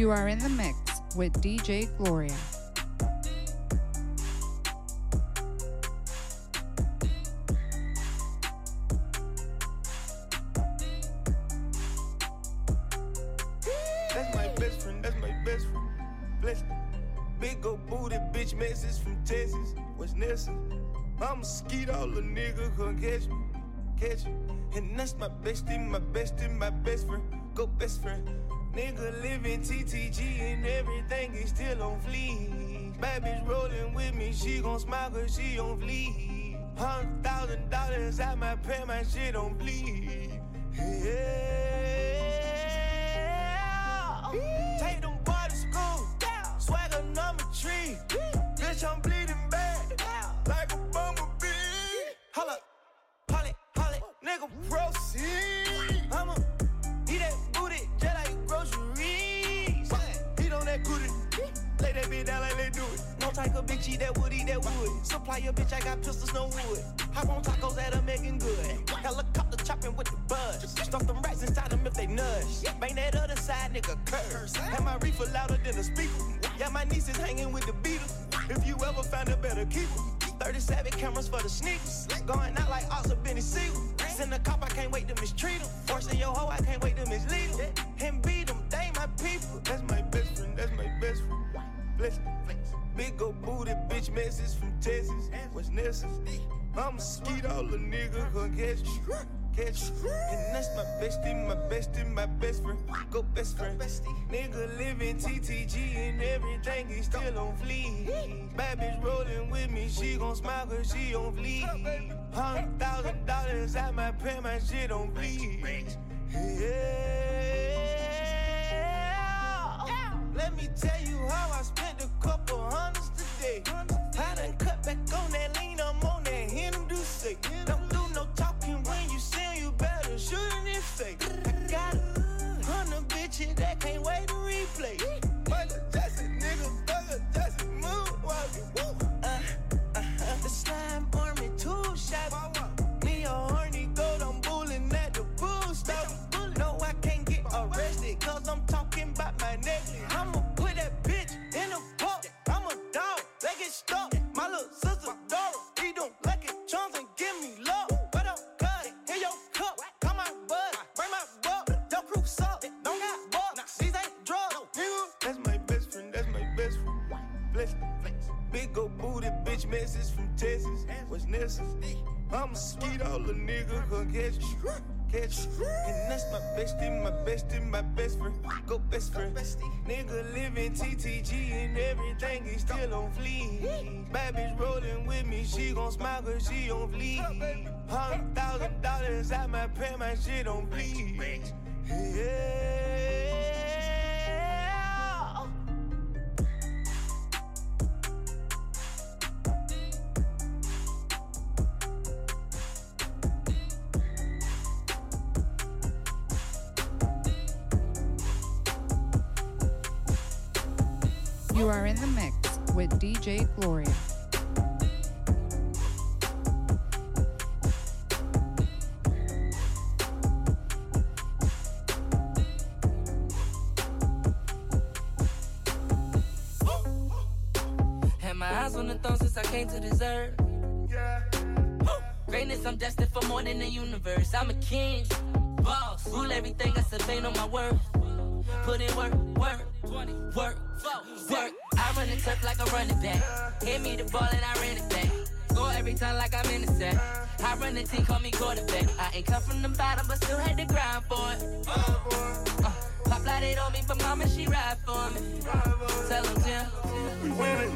You are in the mix with DJ Gloria. That's my best friend, that's my best friend. Bless. Big old booty bitch message from Texas. What's Nessa? I'm a skeet all the nigga can catch me. Catch me. And that's my bestie, my bestie, my best friend. Go best friend. Still on. Bad bitch rolling with me, she gon' smile cause she on fleek. Hundred thousand dollars at my pay, my shit on bleed. Yeah. Take them boys to school. Swagger number three. Bitch, I'm bleeding bad. Like a bumblebee. Holla, holly, holly, nigga, proceed. They do it. No type of bitch eat that wood, eat that wood. Supply your bitch, I got pistols, no wood. Hop on tacos at a making good. Helicopter chopping with the buzz. Stuff them rats inside them if they nudge. Bang that other side, nigga, curse. Have my reefer louder than a speaker. Yeah, my niece is hanging with the Beatles. If you ever find a better keeper. 37 cameras for the sneakers. Going out like or Benny Siegel. Send a cop, I can't wait to mistreat him. Forcing your hoe, I can't wait to mislead him. And beat them, they my people. That's my Bless me. Big ol' booty bitch message from Texas. What's Nessa? I'm a skeet all the nigga can catch me. Catch me. And that's my bestie, my bestie, my best friend. Go best friend. Nigga living TTG and everything is still on fleek. Bad bitch rolling with me, she gon' smile cause she on fleek. Hundred thousand dollars at my pay, my shit on bleed. Yeah. Let me tell you how I spent a couple hundreds today. Catch. And that's my bestie, my bestie, my best friend. Go best friend. Nigga living TTG and everything is still on fleek. Bad bitch rolling with me, she gon' smile cause she on fleek. Hundred thousand dollars at my pay, my shit on bleed. Yeah. You are in the mix with DJ Gloria. Had my eyes on the throne since I came to this earth. Greatness, I'm destined for more than the universe. I'm a king, boss, rule everything. I survey on my worth. Put in work, work, work, work. I run the turf like a running back. Hit me the ball and I ran it back. Score every time like I'm in the set. I run the team, call me quarterback. I ain't come from the bottom, but still had to grind for it. Uh, pop light it on me, but mama, she ride for me. Tell him, Jim. We winning.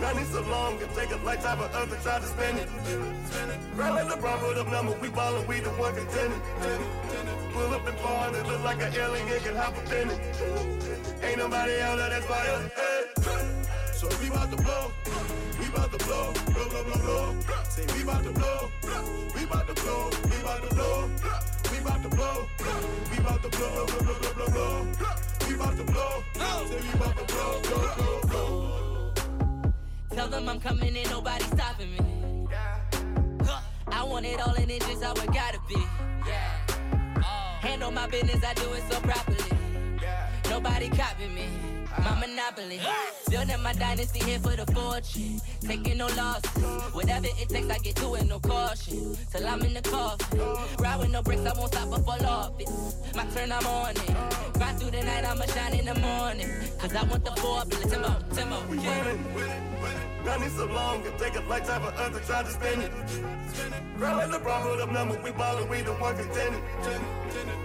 Running so long, it take a lifetime for us to try to spend it. Grind like LeBron put up number, we ballin', we the one contending. Pull up and fall, it look like an alien can hop up in it. Ain't nobody out there that's fire. Hey. So we bout to blow, we bout to blow, blow, blow, blow, blow. Say we bout to blow, we bout to blow, we bout to blow, we bout to blow, we bout to blow, blow, blow, blow, blow, blow. We bout to blow, say we bout to blow, blow, blow, blow. Tell them I'm coming and nobody stopping me. I want it all and it's just how it gotta be. Handle my business, I do it so properly. Nobody copy me. My monopoly. Building my dynasty here for the fortune. Taking no loss. Whatever it takes, I get to it, no caution. Till I'm in the coffin. Ride with no brakes, I won't stop before off it. My turn, I'm on it. Grind through the night, I'ma shine in the morning. Cause I want the four billet. Timbo, Timbo. We winning, winning, winning. Running so long, it take a lifetime for us to try to spend it. Girl, like LeBron with them numbers, we ballin', we the one contending.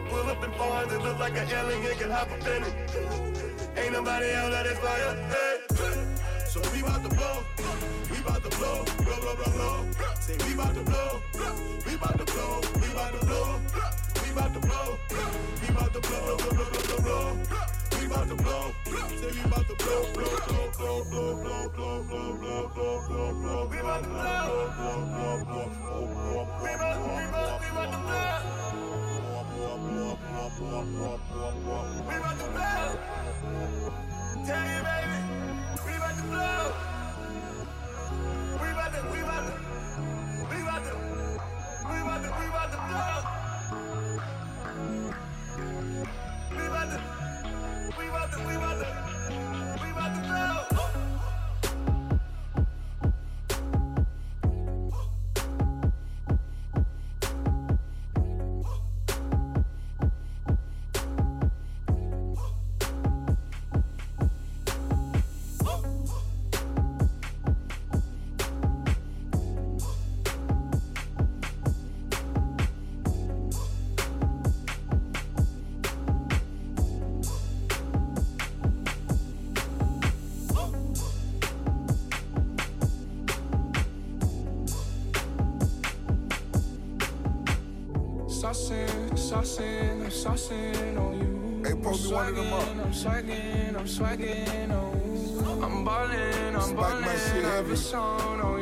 Pull up in foreigns, it look like an alien can hop up in it. Ain't nobody else that inspire. Hey. So we bout to blow, we bout to blow, blow, blow, blow, blow. Say we bout to blow, we bout to blow, we bout to blow, we bout to blow, we bout to blow, blow, blow, blow, blow, blow. We bout to blow, say we bout to blow, blow, blow, blow, blow, blow, blow, blow, blow, blow, blow, blow. We bout to blow, blow, blow, blow, blow. We bout, we bout, we bout to blow. We bout to blow. Tell you, baby, we about to blow. We about to, we about to, we about to, we about to, we about to blow. saucing, I'm saucing on you. Hey, post me one of them up. I'm swagging, I'm swagging, oh. I'm ballin', I'm ballin', I've been on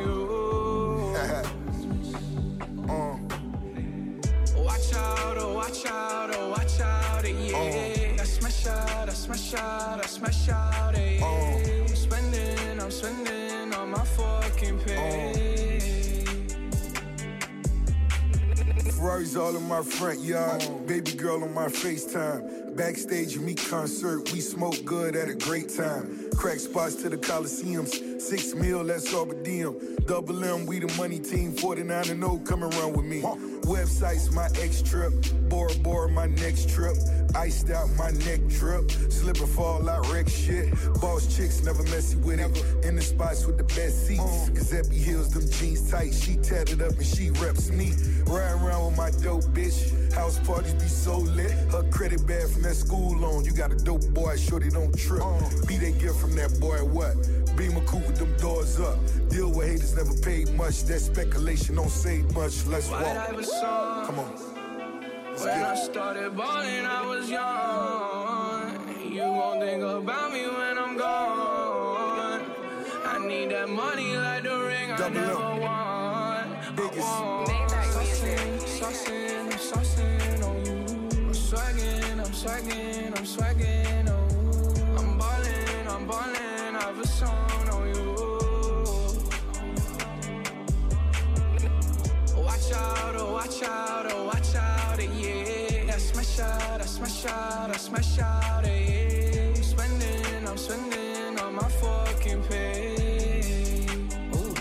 my front yard. Baby girl on my FaceTime. Backstage, me concert. We smoke good at a great time. Crack spots to the Coliseums. Six mil, that's all but diem. Double M, we the money team. 49 and 0, come around with me. Websites, my ex trip. Bora Bora, my next trip. Iced out, my neck drip. Slip and fall out, wreck shit. Boss chicks, never messy with it. In the spots with the best seats. Giuseppe heels, them jeans tight. She tatted up and she reps me. Riding around with my dope bitch. House parties be so lit. Her credit bad from that school loan. You got a dope boy, shorty don't trip. Be they gift from that boy, what? Beam a coupe with them doors up. Deal with haters, never paid much. That speculation don't say much. Let's walk. Come on. When I started balling, I was young. You won't think about me when I'm gone. I need that money like the ring I Double never up. won. Biggest. I want. Saucing, saucing, I'm saucing on you. I'm swagging, I'm swagging, I'm swagging. I'm balling, I'm balling, I have a song on you. Watch out, oh, watch out, oh, smash out, I smash out, yeah. I'm spending, I'm spending on my fucking pay. Ooh.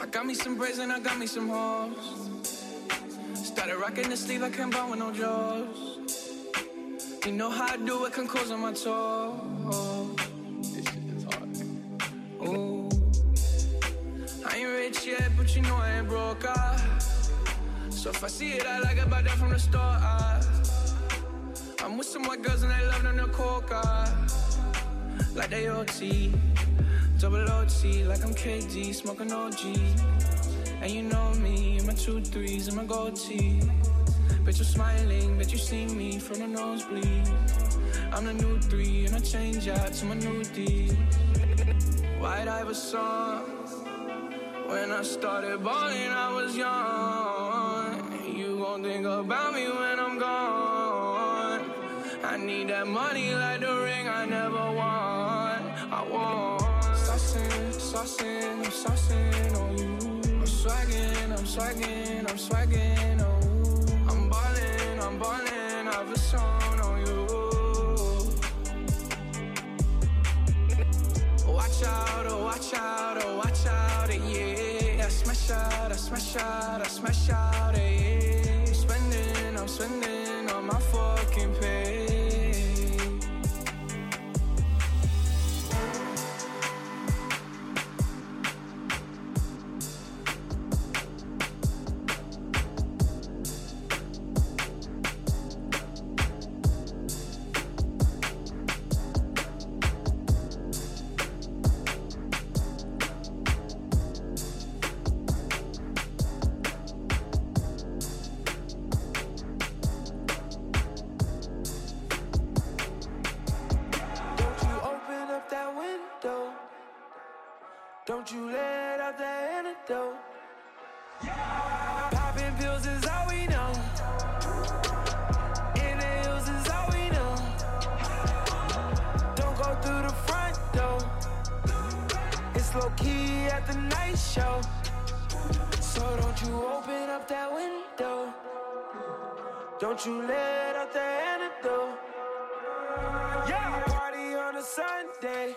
I got me some braids and I got me some hoes. Started rocking the sleeve, I can't buy with no jaws. You know how I do it, can close on my toes. This shit is hard. Ooh. I ain't rich yet, but you know I ain't broke. Ah. So if I see it, I like it, buy that from the store. Ah. I'm with some white girls and they love them to coca. Like they OT, double OT, like I'm KD, smoking OG. And you know me, my two threes and my gold tee. Bet you're smiling, bet you see me from the nosebleed. I'm the new three, and I change out to my new D. White Iverson. When I started balling, I was young. You gon' think about me when I'm gone. I need that money like the ring I never won. I want. Saucing, saucing, I'm saucing on you. I'm swagging, I'm swagging, I'm swagging, oh. I'm ballin', I'm ballin', I on on you. Watch out, oh watch out, oh watch out, yeah. I smash out, I smash out, I smash out, yeah. Spending on my fucking Don't you let out that antidote. Yeah. Popping pills is all we know. Inhales is all we know. Don't go through the front door. It's low key at the night show. So don't you open up that window. Don't you let out the antidote. Yeah, party on a Sunday.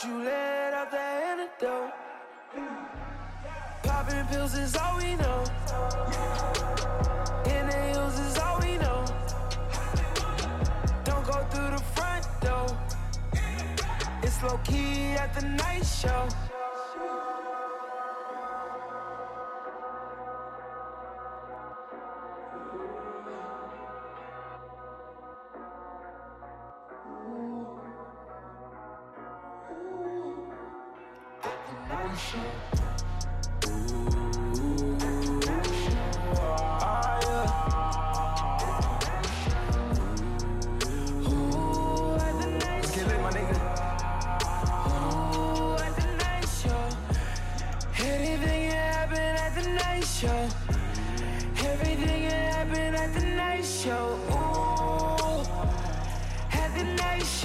Don't you let out that antidote. Popping pills is all we know. Inhales is all we know. Don't go through the front door. It's low key at the night show.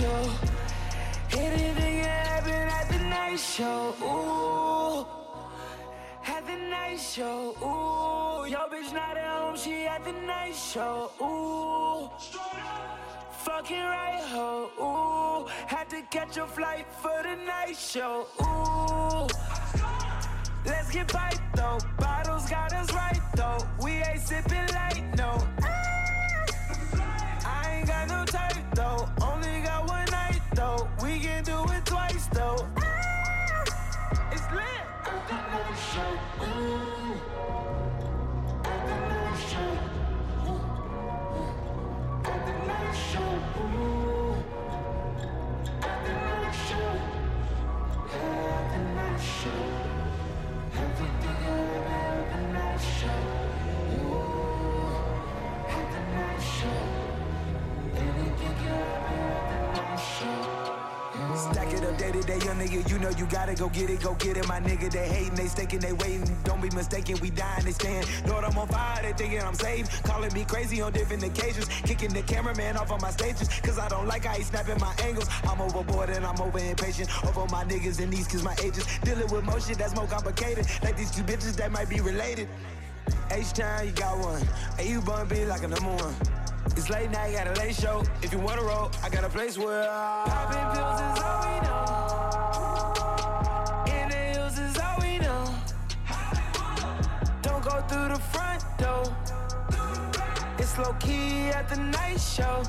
Show. Anything happen at the night show. Ooh, at the night show. Ooh, your bitch not at home, she at the night show. Ooh. Fucking right, ho. Ooh, had to catch a flight for the night show. Ooh, let's get piped though. Bottles got us right though. We ain't sipping light, no. I ain't got no type though. Though. We can do it twice though. It's lit. At the night show. Ooh. At the night show. At the night show, ooh. At the night show, at the night show. Everything show, ooh. At the night show, anything at the show. Stack it up day to day, young nigga. You know you gotta go get it, go get it. My nigga, they hating, they staking, they waiting. Don't be mistaken, we dying, they stand. Lord, I'm on fire, they thinking I'm saved. Calling me crazy on different occasions. Kicking the cameraman off on my stages. Cause I don't like how he snapping my angles. I'm overboard and I'm over impatient. Over my niggas and these cause my ages. Dealing with more shit that's more complicated. Like these two bitches that might be related. H time, you got one. Hey, you bun be like a number one. It's late night, got a late show. If you wanna roll, I got a place where Popping pills is all we know. Inhales is all we know. Don't go through the front door. It's low key at the night show.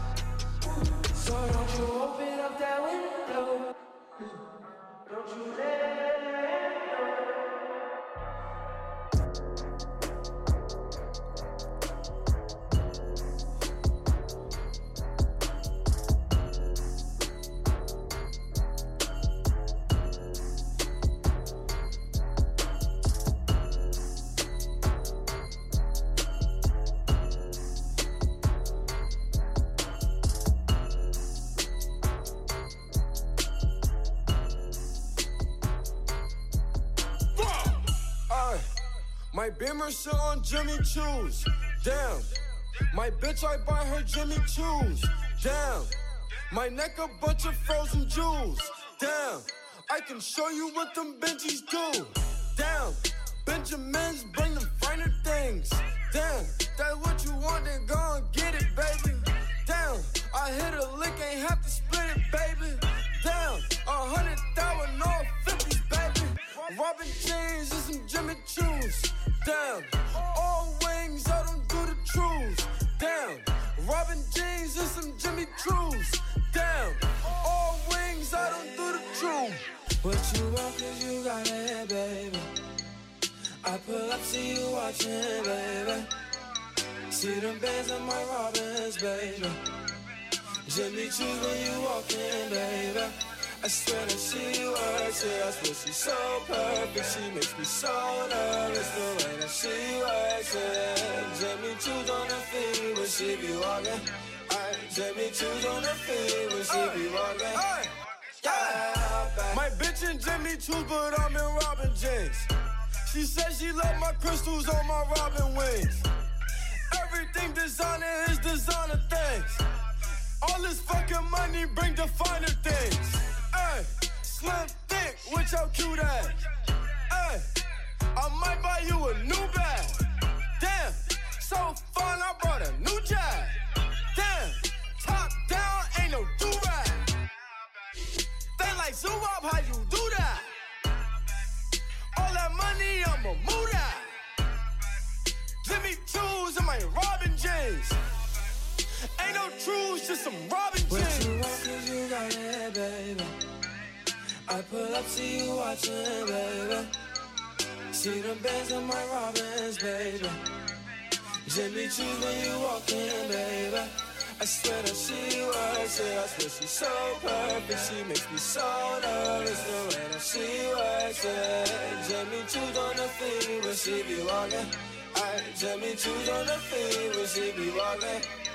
So don't you open up that window. Don't you let My Beamer sit on Jimmy Choo's. Damn. My bitch, I buy her Jimmy Choo's. Damn. My neck a bunch of frozen jewels. Damn. I can show you what them Benjis do. Damn. Benjamins bring them finer things. Damn. That's what you want, then go and get it, baby. Damn. I hit a lick, ain't have to split it, baby. Damn. A hundred thousand, no baby. Robin Jeans and some Jimmy Choo's. Damn. All wings, I don't do the truths. Damn. Robin Jeans and some Jimmy Choo's. Damn. All wings, I don't do the truth. What you want cause you got it, baby. I pull up, see you watching, baby. See them bands on my Robins, baby. Jimmy Choo's when you walk in, baby. I swear that she works it. I swear she's so perfect. She makes me so nervous the way that she works it. Jimmy Choo's on her feet when she be walking. Aye, Jimmy Choo's on her feet when she be walking. Hey. Yeah. My bitch in Jimmy Choo's, but I'm in Robin Jeans. She said she love my crystals on my Robin wings. Everything designer is designer things. All this fucking money bring designer things. Hey, slim thick with your cute ass. Hey, I might buy you a new bag. Damn, so fun I brought a new jag. Damn, top down ain't no do rag. They like zoom up, how you do that? All that money, I'ma move that. Jimmy Choo's and my Robin Jeans. Ain't no truths, just some Robin Jeans. What you want cause you got it, baby. I pull up, see you watching, baby. See them bands on my Robins, baby. Jimmy Choo's when you walk in, baby. I swear that she works it. I swear she's so perfect. She makes me so nervous the way that she works it. Jimmy Choo's on the feet when she be walking. Aye, Jimmy Choo's on the feet when she be walking.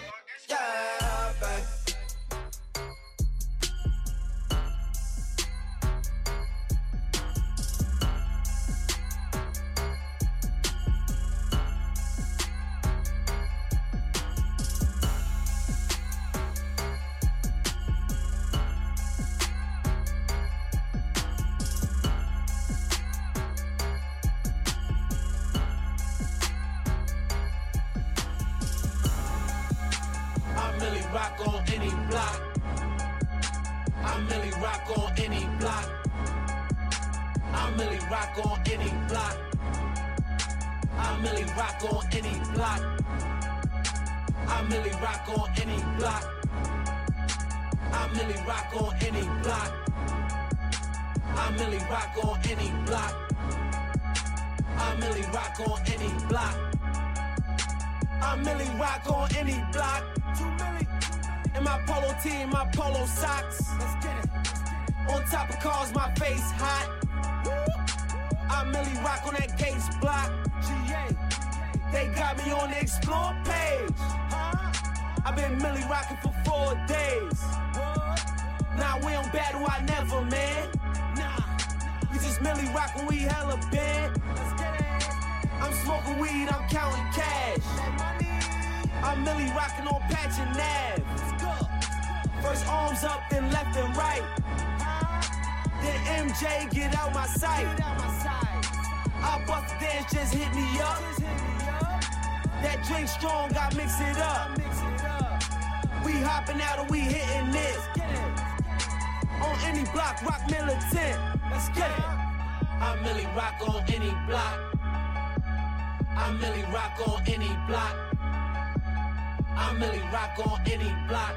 I really rock on any block.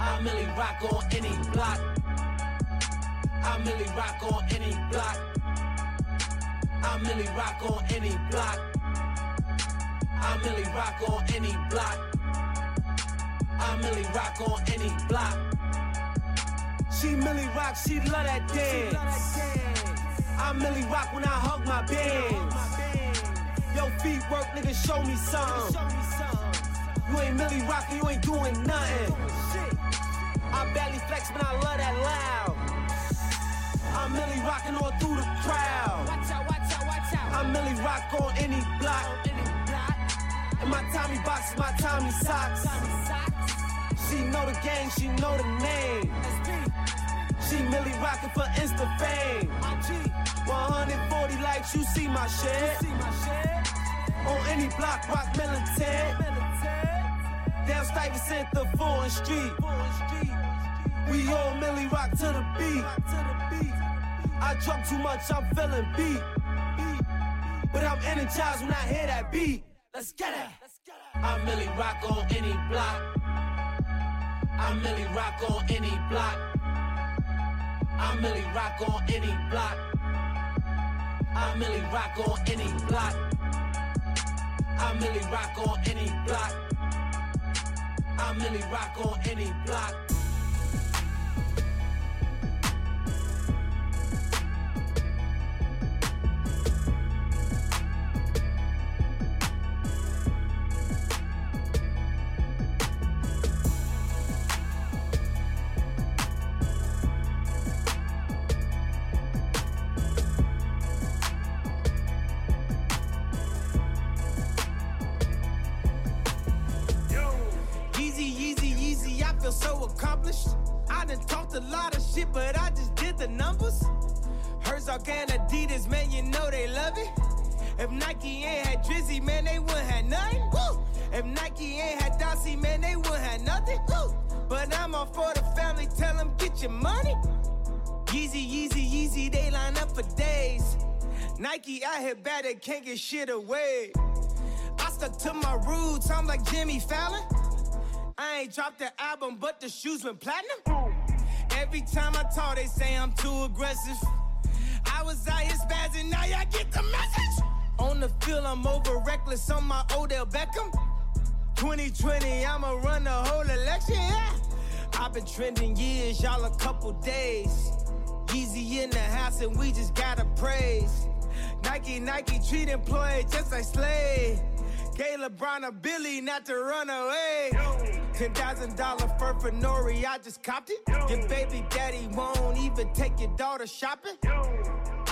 I really rock on any block. I really rock on any block. I really rock on any block. I really rock on any block. I really rock on any block. She Millie rock, she love that dance. I Millie rock when I hug my bands. Yo, feet work, nigga, show me something. You ain't Millie rockin', you ain't doing nothing. I barely flex, but I love that loud. I'm Millie rockin' all through the crowd. Watch out, watch out, watch out. I'm Millie rock on any block. And my Tommy box, my Tommy socks. She know the game, she know the name. She Millie rockin' for Insta fame. 140 likes, you see my shit. On any block, rock militant. Down Stuyvesant, the 4th Street. We all Millie rock to the beat. I drunk too much, I'm feeling beat. But I'm energized when I hear that beat. Let's get it. I Millie rock on any block. I Millie rock on any block. I Millie rock on any block. I Millie rock on any block. I Millie rock on any block. I Millie rock on any block. Herzog and Adidas, man, you know they love it. If Nike ain't had Drizzy, man, they wouldn't have nothing. Woo! If Nike ain't had Dossie, man, they wouldn't have nothing. Woo! But I'm all for the family, tell them get your money. Yeezy, Yeezy, Yeezy, they line up for days. Nike out here bad, they can't get shit away. I stuck to my roots, I'm like Jimmy Fallon. I ain't dropped the album, but the shoes went platinum. Every time I talk, they say I'm too aggressive. Was out here spazzing, now y'all get the message. On the field, I'm over reckless on my Odell Beckham. 2020, I'ma run the whole election, yeah. I've been trending years, y'all a couple days. Easy in the house, and we just gotta praise. Nike, Nike treat employee just like slave. Gay LeBron a Billy not to run away. Ten thousand dollar fur for Nori, I just copped it. Your baby daddy won't even take your daughter shopping.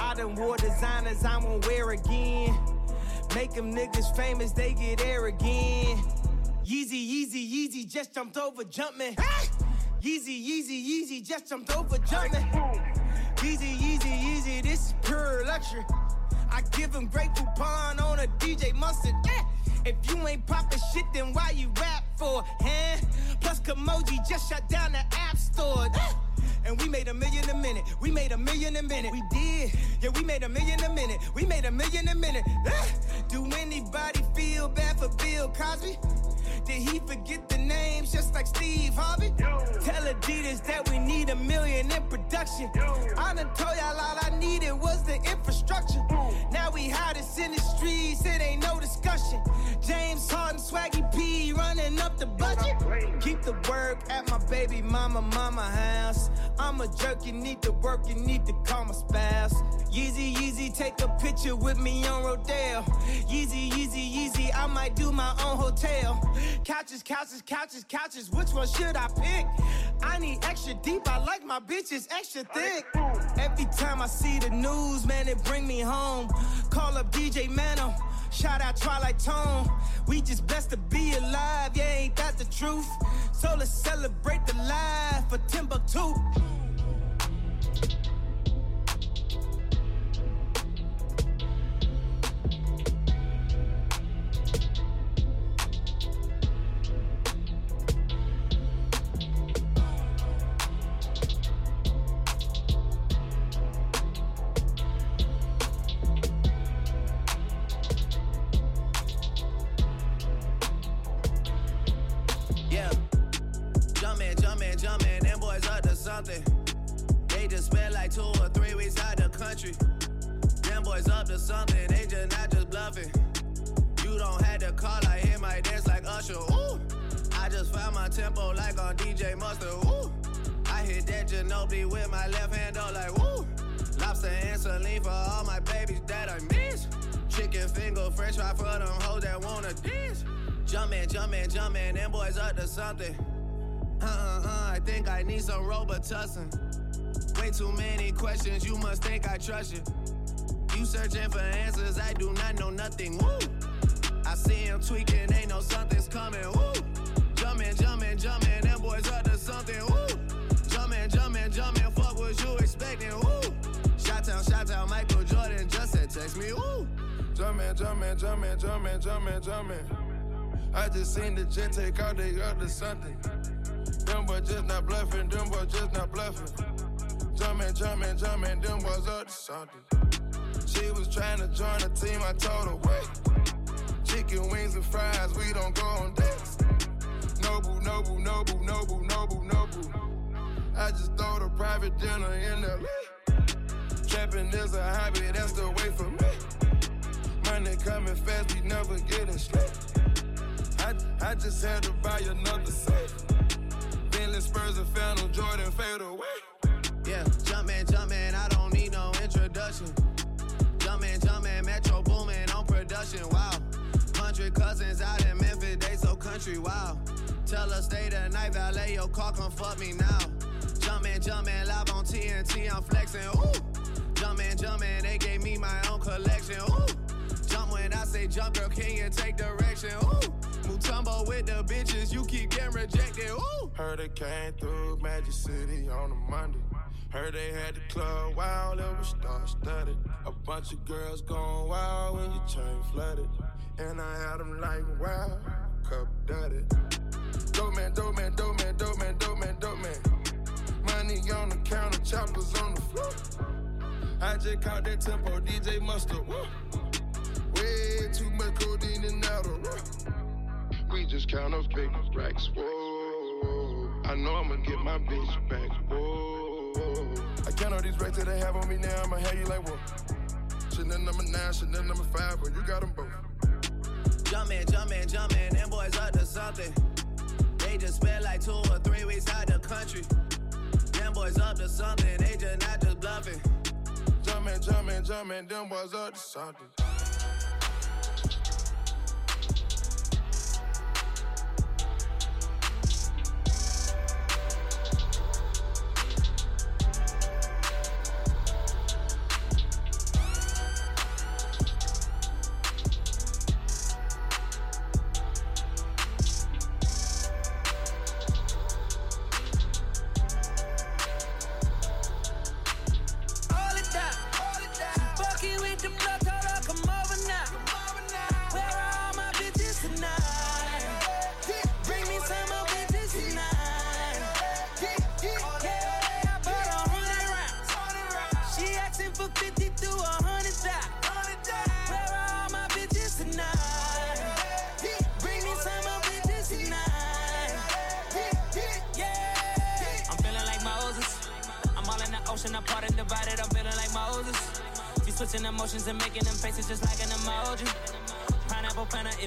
I done wore designers I won't wear again. Make them niggas famous, they get air again. Yeezy, Yeezy, Yeezy, just jumped over Jumpman. Yeezy, Yeezy, Yeezy, just jumped over Jumpman. Yeezy, Yeezy, Yeezy, this is pure luxury. I give him great coupon on a DJ mustard. If you ain't poppin' shit, then why you rap for? Huh? Plus, Kimoji just shut down the app store. And we made a million a minute. We made a million a minute. We did. Yeah, we made a million a minute. We made a million a minute. Do anybody feel bad for Bill Cosby? Did he forget the names just like Steve Harvey? Tell Adidas that we need a million in production. I done told y'all all I needed was the infrastructure. Now we hottest in the streets, it ain't no discussion. James Harden, Swaggy P running up the budget. Keep the work at my baby mama, mama house. I'm a jerk, you need to work, you need to call my spouse. Yeezy, Yeezy, take a picture with me on Rodeo. Yeezy, Yeezy, Yeezy, I might do my own hotel. Couches, couches, couches, couches, which one should I pick? I need extra deep, I like my bitches extra thick. Every time I see the news, man, it bring me home. Call up DJ Mano, shout out Twilite Tone. We just blessed to be alive, yeah, truth? So let's celebrate the life for Timbuktu. To something. Them boys just not bluffing, them boys just not bluffing. Jumping, jumping, jumping, them boys up to something. She was trying to join the team, I told her, wait. Chicken wings and fries, we don't go on dates. Noble, noble, noble, noble, noble, noble. I just throw the private dinner in the Trapping is a hobby, that's the way for me. Money coming fast, we never getting straight. I, just had to buy another set. Bentley Spurs and Phantom Jordan fade away. Yeah, Jumpman, Jumpman, I don't need no introduction. Jumpman, Jumpman, Metro Boomin on production. Wow. Hundred cousins out in Memphis, they so country. Wow. Tell her stay the night, valet your car, come fuck me now. Jumpman, Jumpman, live on TNT, I'm flexing. Ooh. Jumpman, Jumpman, they gave me my own collection. Ooh. Jump when I say jump, girl, can you take direction? Ooh. Mutombo with the bitches, you keep getting rejected. Ooh. Heard it came through Magic City on a Monday. Heard they had the club wild, it was star studded. A bunch of girls going wild when your chain flooded. And I had them like wow, cup dirty. Dope man, dope man, dope man, dope man, dope man, dope man. Money on the counter, choppers on the floor. I just caught that tempo, DJ Mustard. Way too much codeine in Adderall. We just count up big racks. Whoa. I know I'ma get my bitch back. Whoa. I count all these racks that they have on me now. I'ma have you like whoa. Chanel number nine, Chanel number five, but you got them both. Jumpin', jumpin', jumpin', them boys up to something. They just spent like two or three weeks out the country. Them boys up to something, they just not just bluffing. Jumpin', jumpin', jumpin', them boys up to something.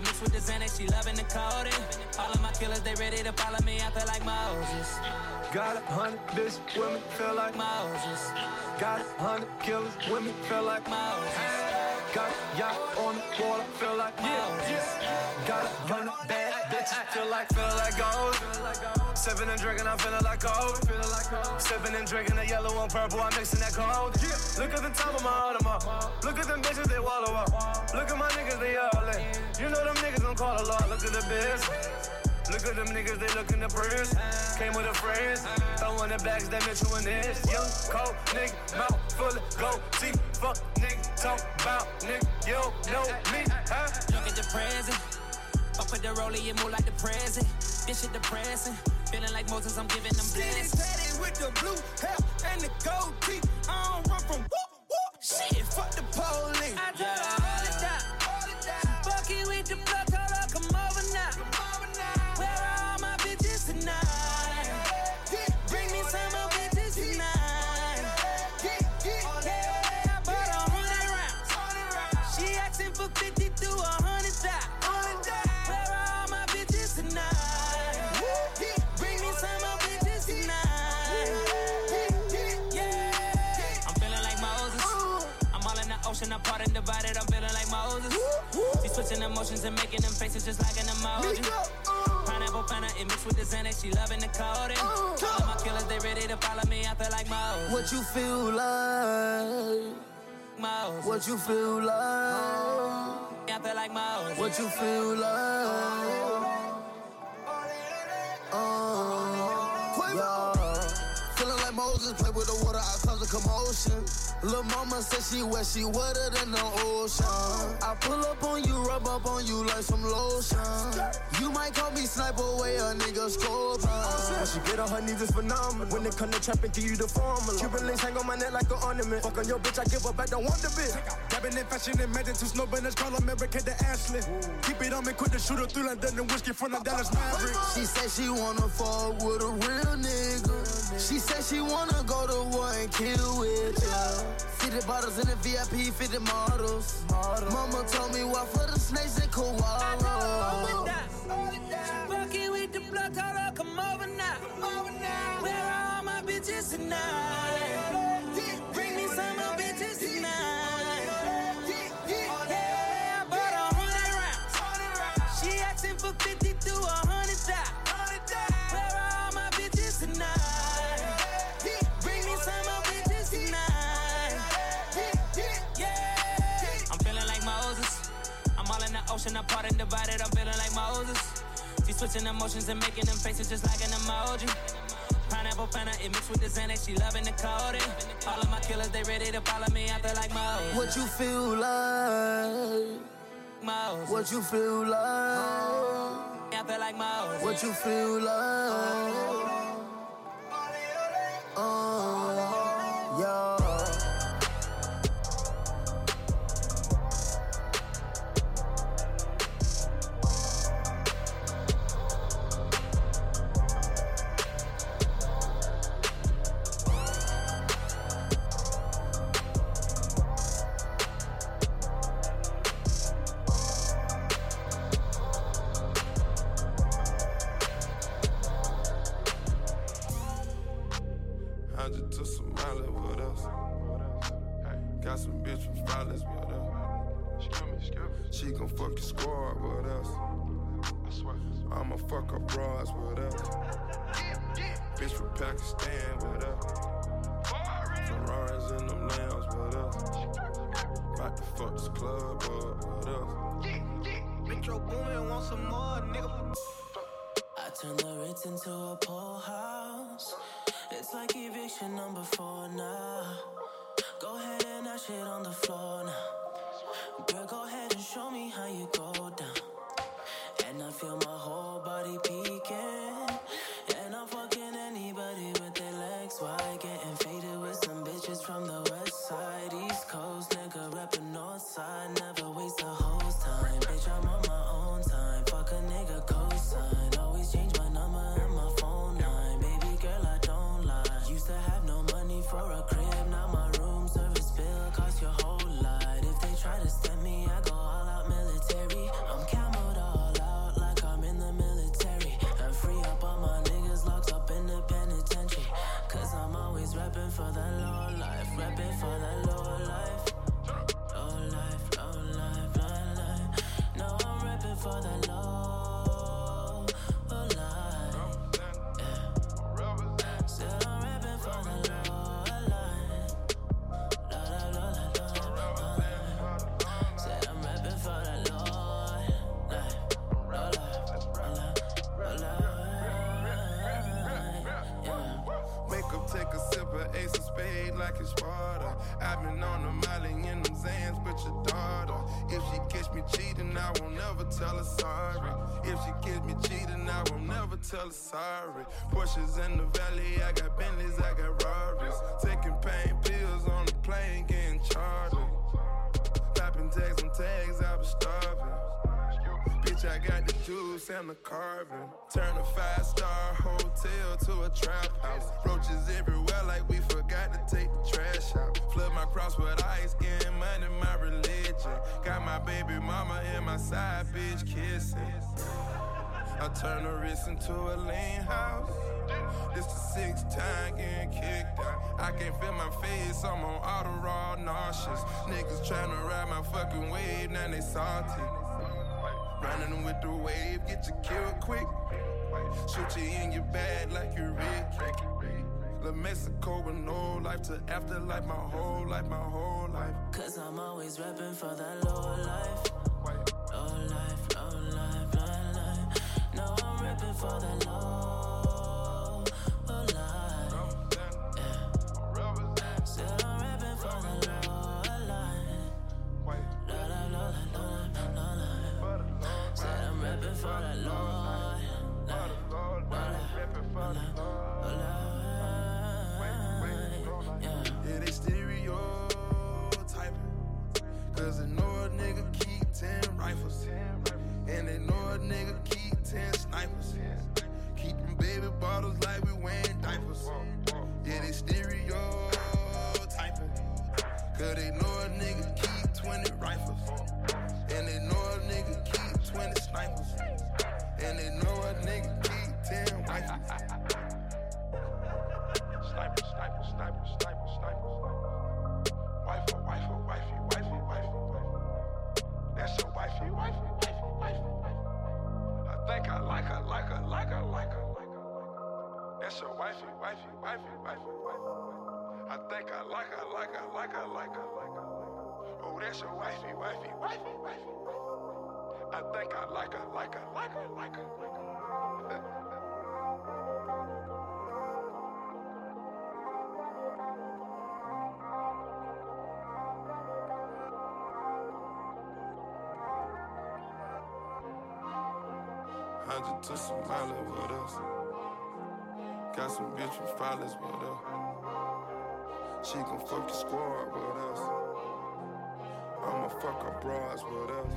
Mixed with the Xanax. She loving the coding. All of my killers, they ready to follow me. I feel like Moses. Got a hundred bitch women feel like Moses. Got a hundred killers women feel like Moses. Got a yacht on the water feel like Moses. Got a hundred bad bitches feel like feel like gold. Sipping and drinking, I'm feeling like gold. Sipping and drinking the yellow and purple, I'm mixing that cold. Look at the top of my Audemars. Look at them bitches, they wallow up. Look at my niggas, they all in. You know them niggas gon' call a lot. Look at the biz. Look at them niggas, they looking to prince. Came with a friend, throwing the bags, that Mitchell and this. Young, cold nigga, mouth full of gold teeth. Fuck nigga, talk about nigga, you don't know me, huh? Look at the present. Fuck with the rollie, it move like the present. This shit depressing. Feeling like Moses, I'm giving them Skinny blessings. tatted with the blue hair and the gold teeth. I don't run from whoop whoop. Shit, fuck the police. I told She switching emotions and making them faces just like an emoji. Pineapple Fanta, it mixed with the Xanax. She loving the codeine. All of my killers, they ready to follow me. I feel like Moses. What you feel like Miles. What you feel like? I feel like Miles. What you feel like? Uh, yeah. Feeling like Moses, play with the water, I cause a commotion. Lil' mama said she wet, she wetter than the ocean. I pull up on you, rub up on you like some lotion. You might call me sniper, way a nigga scorpion. When she get on her knees, it's phenomenal. When they come to trap and give you the formula. Cuban links hang on my neck like an ornament. Fuck on your bitch, I give her back, don't want the bitch. Dabbing in fashion and magic to snow banners, call America to Ashley. Keep it on me, quick to shoot her through London and whiskey from the Dallas Mavericks. She said she wanna fuck with a real nigga. She said she wanna go to war and kill with ya. 50 bottles in the VIP, 50 models. Mama told me walk for the snakes and koalas. Fucking with the blood, told her all in the ocean, apart and divided. I'm feeling like Moses. She switching emotions and making them faces just like an emoji. Pineapple it mixed with the Xanax. She loving the codeine. All of my killers, they ready to follow me. Like Moses. What you feel like? Moses. What you feel like? Like Moses. What you feel like? Uh, yeah. You go down. And I feel my whole The time getting kicked out. I can't feel my face, I'm on auto raw nauseous. Niggas tryna ride my fucking wave, now they salty. Running with the wave, get you killed quick. Shoot you in your bag like you Rick. La Mexico with no life to afterlife, my whole life, my whole life. Cause I'm always rapping for that lower life. I think I like her, like her, like her, like her. Hundred to Somalia with us. Got some bitch with followers with her. She gon' fuck the squad with us. I'ma fuck up bras with us.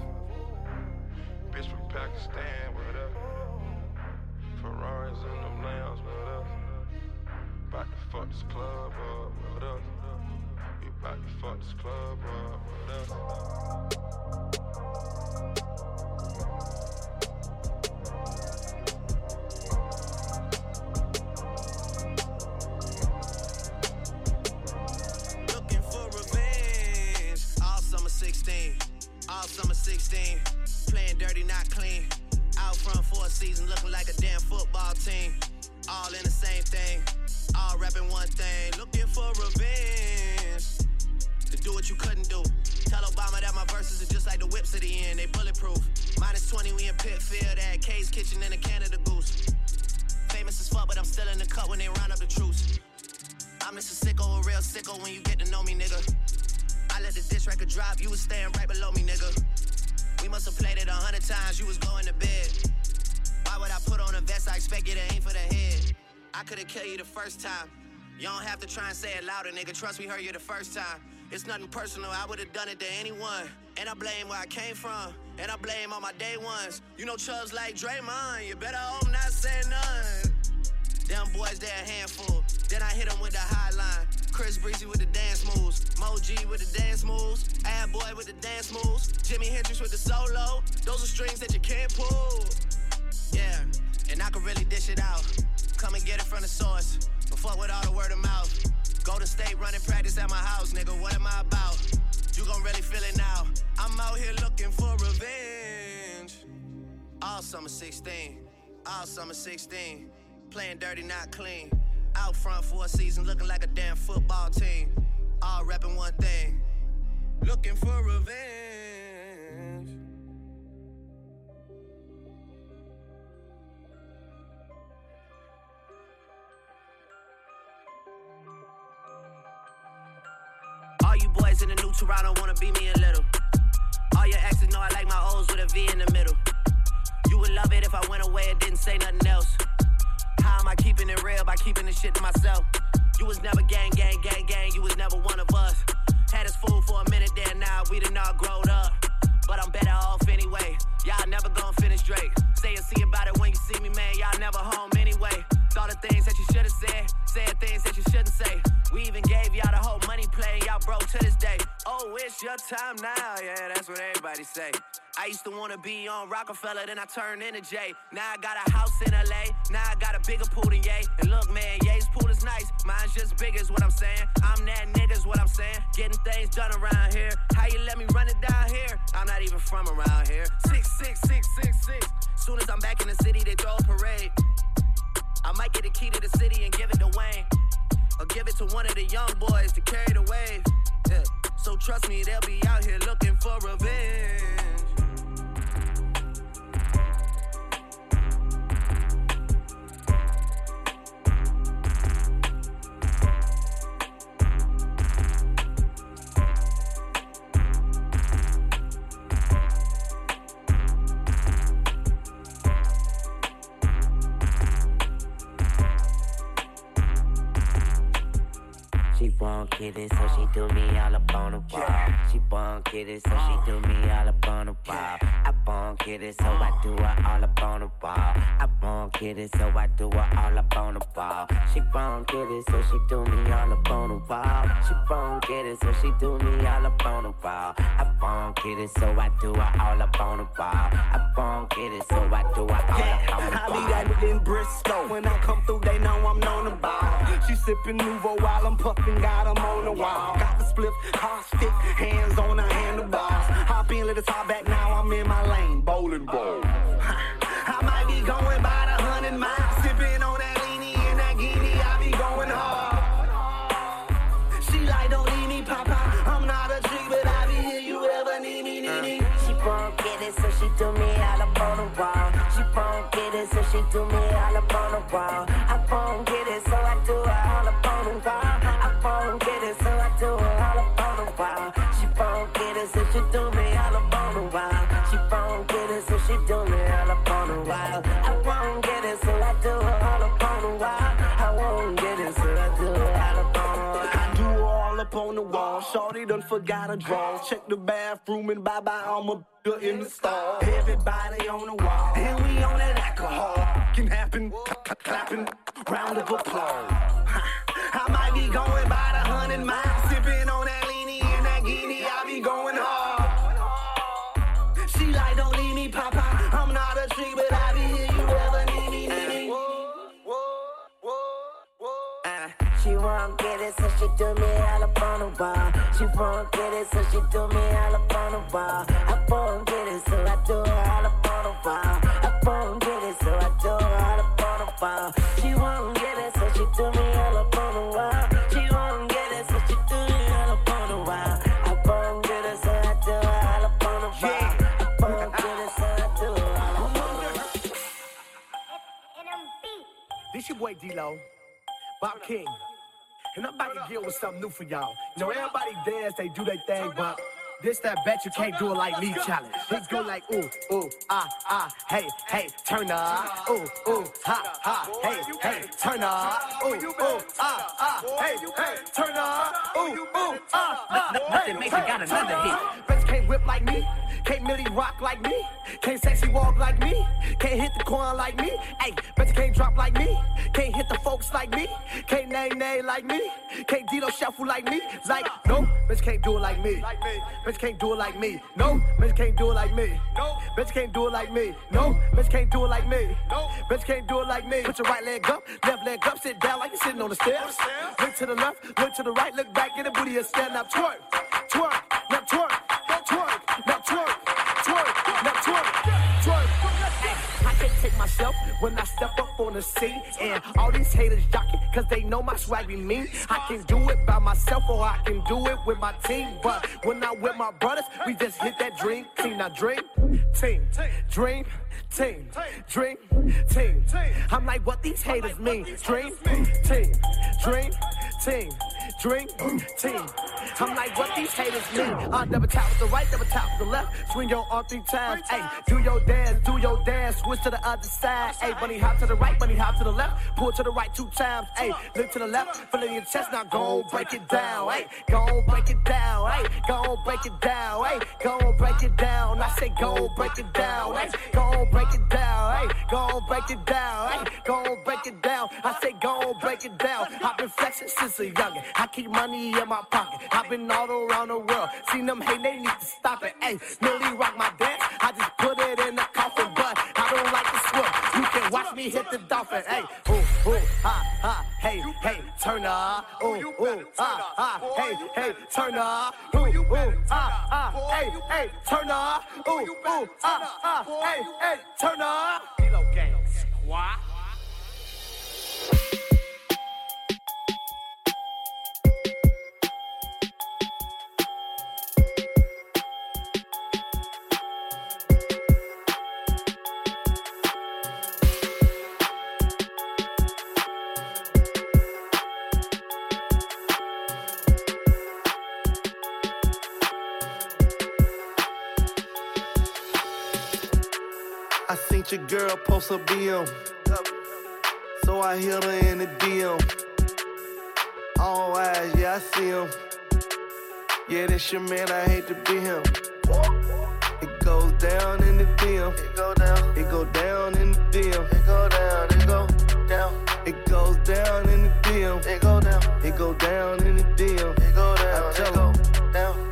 Bitch from Pakistan with us. Ferraris in them lambs with us. About to fuck this club up with us. We about to fuck this club up with us. Summer 16. Playing dirty, not clean. Out front for a season, looking like a damn football team. All in the same thing. All rapping one thing. Looking for revenge. To do what you couldn't do. Tell Obama that my verses are just like the whips at the end. They bulletproof. Minus 20, we in Pitfield at K's Kitchen and a Canada Goose. Famous as fuck, but I'm still in the cut when they round up the troops. I'm Mr. Sicko, a real sicko when you get to know me, nigga. Let the diss record drop, you was staying right below me, nigga. We must have played it a hundred times, you was going to bed. Why would I put on a vest? I expect you to aim for the head. I could've killed you the first time. You don't have to try and say it louder, nigga. Trust we heard you the first time. It's nothing personal, I would've done it to anyone. And I blame where I came from, and I blame all my day ones. You know chubs like Draymond, you better hope not say none. Them boys, they a handful. Then I hit them with the high line. Chris Breezy with the dance moves. Mo G with the dance moves. Ad Boy with the dance moves. Jimi Hendrix with the solo. Those are strings that you can't pull. Yeah, and I can really dish it out. Come and get it from the source. But fuck with all the word of mouth. Go to state running practice at my house, nigga. What am I about? You gon' really feel it now. I'm out here looking for revenge. All summer 16. All summer 16. Playing dirty, not clean. Out front for a season, looking like a damn football team. All rapping one thing. Looking for revenge. All you boys in the new Toronto wanna be me a little. All your exes know I like my O's with a V in the middle. You would love it if I went away and didn't say nothing else. How am I keeping it real by keeping this shit to myself? You was never gang, gang, gang, gang. You was never one of us. Had us fooled for a minute there, now we done all grown up. But I'm better off anyway. Y'all never gonna finish Drake. Say and see about it when you see me, man. Y'all never home anyway. Thought of things that you should have said, said things that you shouldn't say. We even gave y'all the whole money play, y'all broke to this day. Oh, it's your time now, yeah, that's what everybody say. I used to wanna be on Roc-A-Fella, then I turned into Jay. Now I got a house in LA, now I got a bigger pool than Ye. And look, man, Ye's pool is nice, mine's just big, is what I'm saying. I'm that nigga's what I'm saying. Getting things done around here. How you let me run it down here? I'm not even from around here. Six, six, six, six, six. Soon as I'm back in the city, they throw a parade. I might get a key to the city and give it to Wayne. or give it to one of the young boys to carry the wave. Yeah. So trust me, they'll be out here looking for revenge. Get so she do me all up on the wall. She get it, so she do me all up on the wall. I get it, so I do her all up on the wall. I get it, so I do her all up on the wall. She get it, so she do me all up on the wall. She get it, so she do me all up on the wall. I get it, so I do her all up on the wall. I get it, so I do her all up on the I wall. be that nigga in Bristol. When I come through, they know I'm known about. She sipping Nouveau while I'm puffing, got 'em on the wall. Got the split, car stick, hands on the handlebars. Hop in, let the top back, now I'm in my lane. Bowling ball. I might be going by the hundred miles, sipping on that leanie and that guinea. I be going hard. She like, don't leave me, Papa. I'm not a tree, but I be here. You ever need me, need me? She won't it, so she do me all up on the wall. She won't it, so she do me all up on the wall. I won't Shorty done forgot her drawers. Check the bathroom and bye bye, I'm a b- in the stall. Everybody on the wall. And we on that alcohol. Can happen, cl- cl- clapping, round of applause. I might be going by the hundred miles, sipping on that leanie and that guinea. I be going she do me all up on the wall. She won't get it, so she do me all up on the wall. I won't get it, so I do her all up on the wall. I won't get it, so I do her all up on the wall. She won't get it, so she do me all up on the wall. She won't get it, so she do me all up on the wall. I won't get it, so I do her all up on the wall. I won't get it, so I do her all up on the wall. This your boy D-Lo, Bop King. And I'm about to get with something new for y'all. You know, everybody dance, they do their thing, but this that bet you can't do it like me challenge. It go like ooh, ooh, ah, ah, hey, hey, turn up. Ooh, ooh, ha, ha, hey, hey, turn up. Ooh, ooh, ah, ah, hey, hey, turn up. Ooh, ooh, ah, ah, Nothing makes it got another hit. Bitch can't whip like me. Can't Millie rock like me. Can't sexy walk like me. Can't hit the quan like me. Hey, bitch can't drop like me. Can't hit the folks like me. Can't nae nae like me. Can't Dito shuffle like me. Like, no, bitch can't do it like me. Bitch can't do it like me. No, bitch can't do it like me. No, bitch can't do it like me. No, bitch can't do it like me. No, bitch can't do it like me. Put your right leg up, left leg up, sit down like you're sitting on the stairs. Look to the left, look to the right, look back, get the booty and stand up. Twerk, twerk, Take myself when I step up on the scene. And all these haters jockey, cause they know my swag be mean. I can do it by myself or I can do it with my team. But when I'm with my brothers, we just hit that dream team. Now dream team, dream team, dream team. I'm like, what these haters mean? Dream team, dream team, dream team. I'm like, what these haters mean? I double tap with the right, double tap with the left. Swing your arm three times. Hey, do your dance, do your dance. Switch to the other side. Hey, bunny hop to the right, bunny hop to the left. Pull to the right two times. Hey, look to the left, fill in your chest. Now go break it down. Hey, go break it down. Hey, go break it down. Hey, go break it down. I say go break it down. Hey, go break it down. Hey, go break it down. Hey, go break it down. I say go break it down. I've been flexing since a youngin'. I keep money in my pocket. I've been all around the world. Seen them hate, they need to stop it. Hey, Millie rock my dance. I just put it in the coffin, You can watch me hit the dolphin. Hey, ooh, ooh, ah, ah, hey, hey, turn up. Ooh, ooh, ah, ah, hey, hey, turn up. Ooh, ooh, ah, ah, hey, hey, turn up. Ooh, ooh, ah, ah, hey, hey, turn up. Kilo gang, squad. Your girl post a BM. So I hit her in the DM. All eyes, yeah, I see him. Yeah, that's your man, I hate to be him. It goes down in the DM. It go down. It go down in the DM. It go down. It go down. It goes down in the DM. It go down. It go down in the DM. It go down. I tell it down.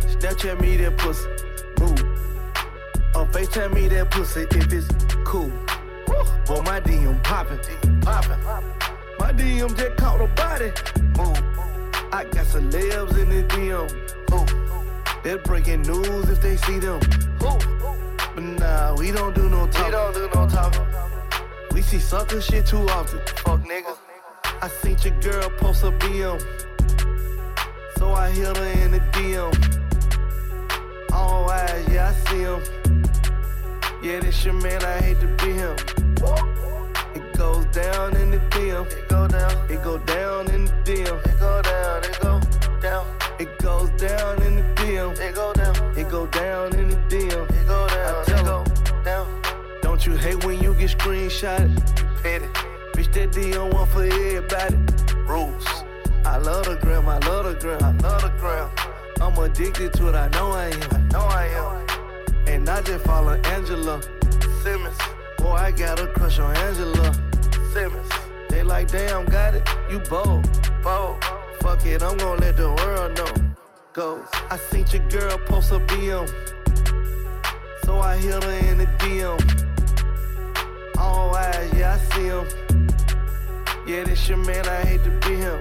Snapchat me that pussy. FaceTime me that pussy if it's cool. Boy, my DM poppin', poppin'. My DM just caught a body. Move. I got celebs in the DM. Ooh. They're breaking news if they see them. Ooh. But nah, we don't do no talking. We don't do no talking. We see sucker shit too often. Fuck niggas. I seen your girl post a BM. So I hit her in the DM. Yeah, this your man, I hate to be him. It goes down in the DM. It go down. It go down in the DM. It go down. It go down. It goes down in the DM. It go down. It go down in the DM. It go down. It go down. Don't you hate when you get screenshotted? You. Bitch, that DM one for everybody. Rules. I love the gram. I love the gram. I love the gram. I'm addicted to it. I know I am. I know I am. And I just follow Angela Simmons. Boy, I got a crush on Angela Simmons. They like, damn, got it. You bold, bold. Fuck it, I'm gonna let the world know. Goes. I seen your girl post a BM. So I hit her in the DM. All eyes, yeah, I see him. Yeah, this your man, I hate to be him.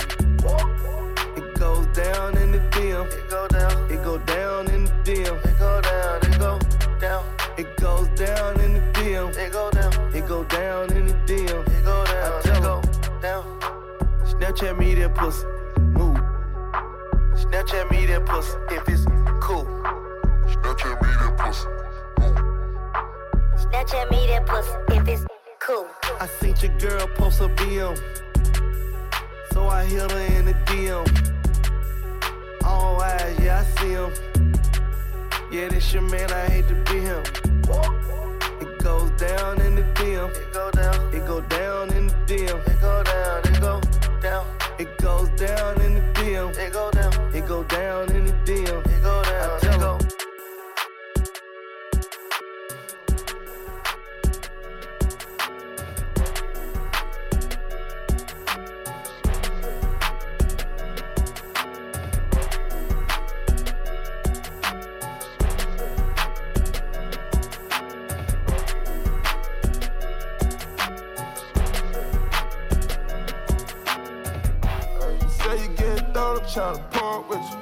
It goes down in the DM. It go down. It go down in the DM. It go down. It go down. It goes down in the DM. It go down. It go down in the DM. It go down. I tell go down. Snapchat me that pussy. Move. Snapchat me that pussy if it's cool. Snapchat me that pussy. Snapchat me that pussy if it's cool. I seen your girl post a BM. So I hit her in the DM. All eyes, yeah, I see him. Yeah, this your man, I hate to be him. It goes down in the DM. It go down. It go down in the DM. It go down. It go down. It goes down in the DM. It go down. It go down in the DM. I'm tryna park with you.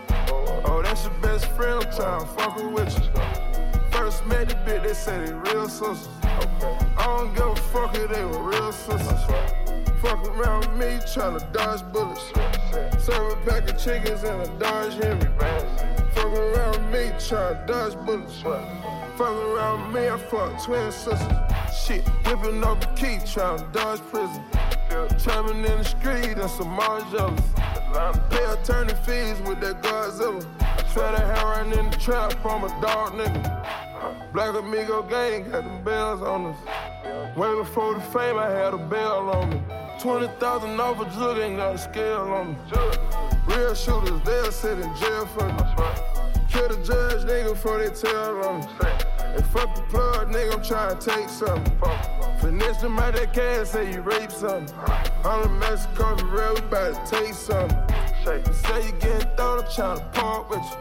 Oh, that's your best friend, I'm tryna fuck with you. First met the bitch, they say they real sisters. I don't give a fuck if they were real sisters. Fuck around with me, tryna dodge bullets. Serve a pack of chickens and a Dodge Hemi. Fuck around me, tryna dodge bullets. Fuck around me, I fuck twin sisters. Shit, whipping up the key, tryna dodge prison. Trapping in the street and some more jealous. Pay attorney fees with that Godzilla. Try to have run in the trap from a dog nigga. Black Amigo gang got them bells on us. Way before the fame, I had a bell on me. 20,000 off a jug, ain't got a scale on me. Real shooters, they'll sit in jail for me. Kill the judge, nigga, before they tell on me. And fuck the plug, nigga, I'm trying to take something. Finesse them out that cash, say you rape something. I'm in Mexico, for real, we to take something. Say you getting thrown, I'm tryna part with you.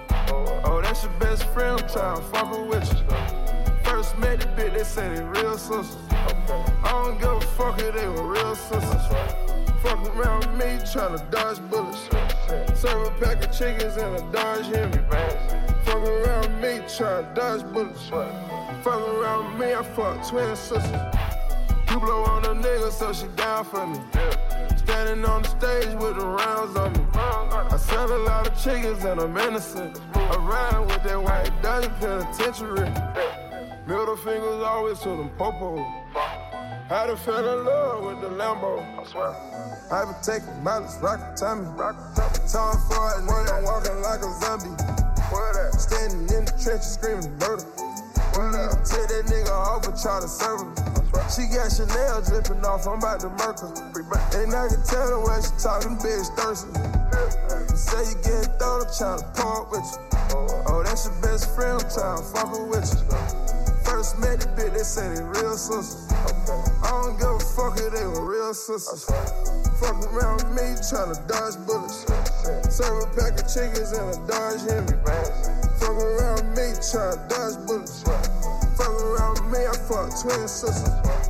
Oh, that's your best friend, I'm tryna fuck with you. First met the bitch, they say they real sisters. I don't give a fuck if they were real sisters. Fuck around me, tryna dodge bullets. Serve a pack of chickens and a Dodge Hemi. Fuck around me, tryna dodge bullets. Fuck around me, I fuck twin sisters. You blow on a nigga, so she down for me. Standing on the stage with the rounds on me. I sell a lot of chickens and I'm innocent. Ride with that white Dodge penitentiary. Middle fingers always to them popo. Had to fell in love with the Lambo. I swear. I been taking mileage, rock Tommy. Time for it, nigga, I'm walking like a zombie. What that? Standing in the trenches screaming murder. Where that? Take that nigga off and try to serve him. She got Chanel dripping off, I'm about to murk her. And I can tell the way she talking, bitch thirsty. Say you getting thrown, I'm trying to park with you. Oh, oh, that's your best friend, I'm trying to fuck with you. First met the bitch, they say they real sisters. I don't give a fuck if they were real sisters. Fuck around with me, trying to dodge bullets. Serve a pack of chickens and a Dodge Hemi. Fuck around with me, trying to dodge bullets. Fuck around with me, I fuck twin sisters.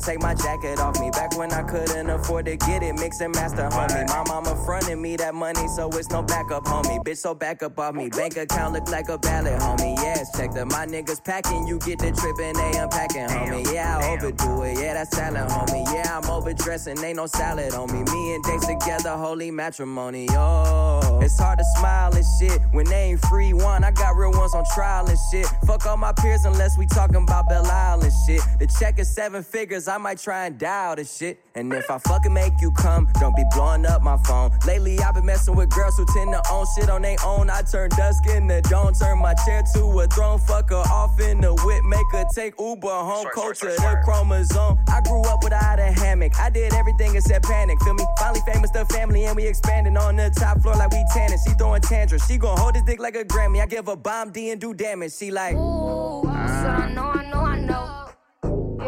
Take my jacket off me. Back when I couldn't afford to get it, mix and master, homie. My mama fronted me that money, so it's no backup, homie. Bitch, so back up off me. Bank account look like a ballot, homie. Yes, check that. My niggas packing, you get the trip and they unpacking, homie. Yeah, I overdo it. Yeah, that's talent, homie. Yeah, I'm overdressing, ain't no salad on me. Me and Dates together, holy matrimony. Oh, it's hard to smile and shit when they ain't free one. I got real ones on trial and shit. Fuck all my peers unless we talking about Belle Isle and shit. The check is seven figures, I might try and dial this shit. And if I fucking make you come, don't be blowing up my phone. Lately, I've been messing with girls who tend to own shit on their own. I turn dusk in the dawn, turn my chair to a throne. Fuck her off in the whip, make her take Uber home. Coach to the chromosome. I grew up without a hammock. I did everything except panic. Feel me? Finally famous, the family, and we expanding on the top floor like we tanning. She throwing tantrums. She gon' hold his dick like a Grammy. I give a bomb D and do damage. She like. Ooh, I said, I know, I know, I know.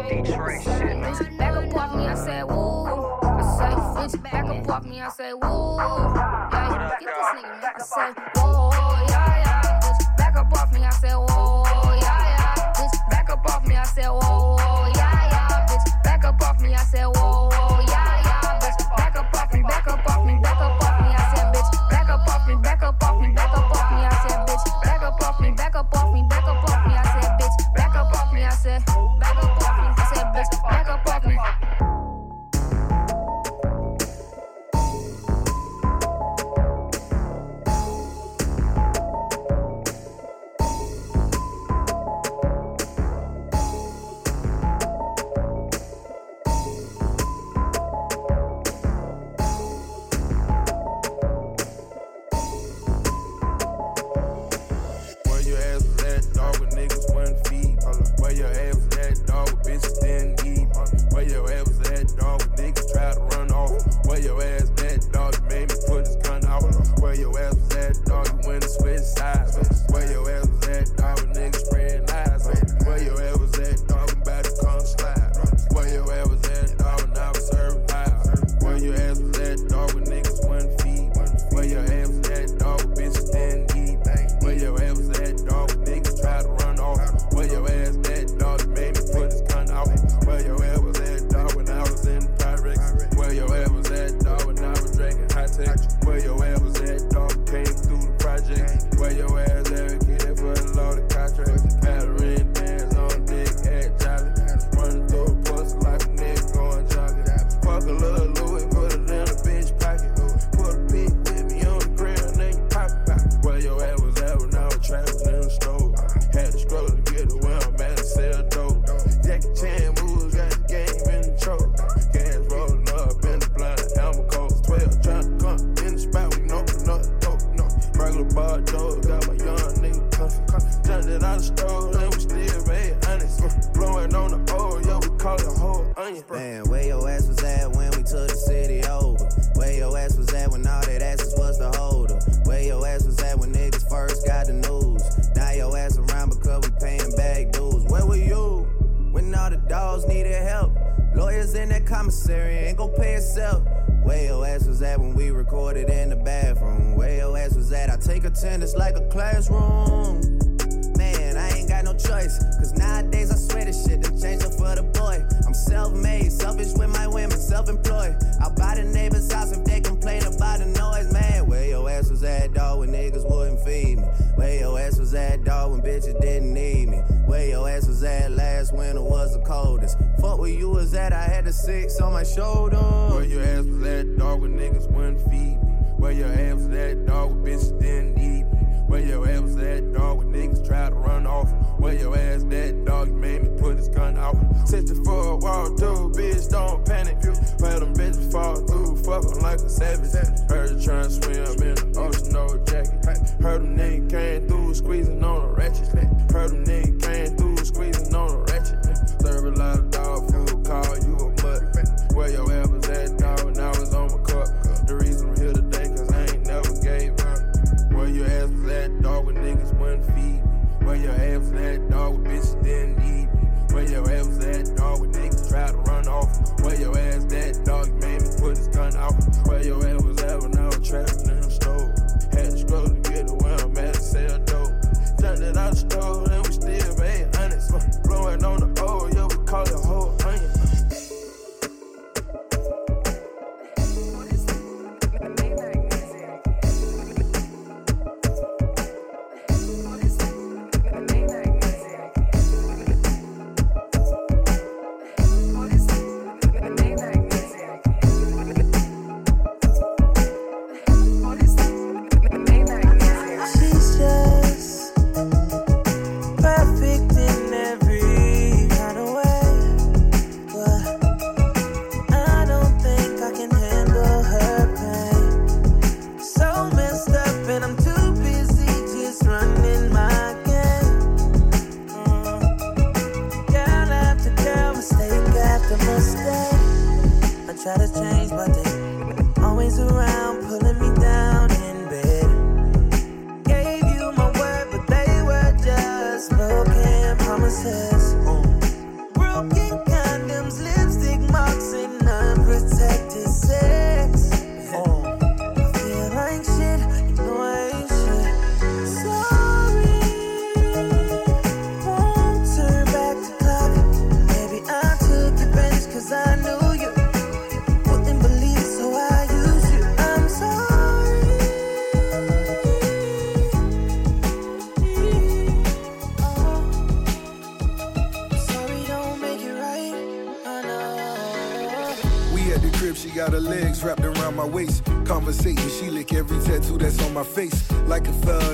Detroit shit, Bitch, back up off me, I said, woo. Bitch, back up off me, I said, woo. Yeah, get this nigga, man. I said, whoa, yeah, yeah. Bitch, back up off me, I said, whoa, yeah, yeah. Bitch, back up off me, I said, whoa, yeah, yeah. Bitch, back up off me, I said, whoa,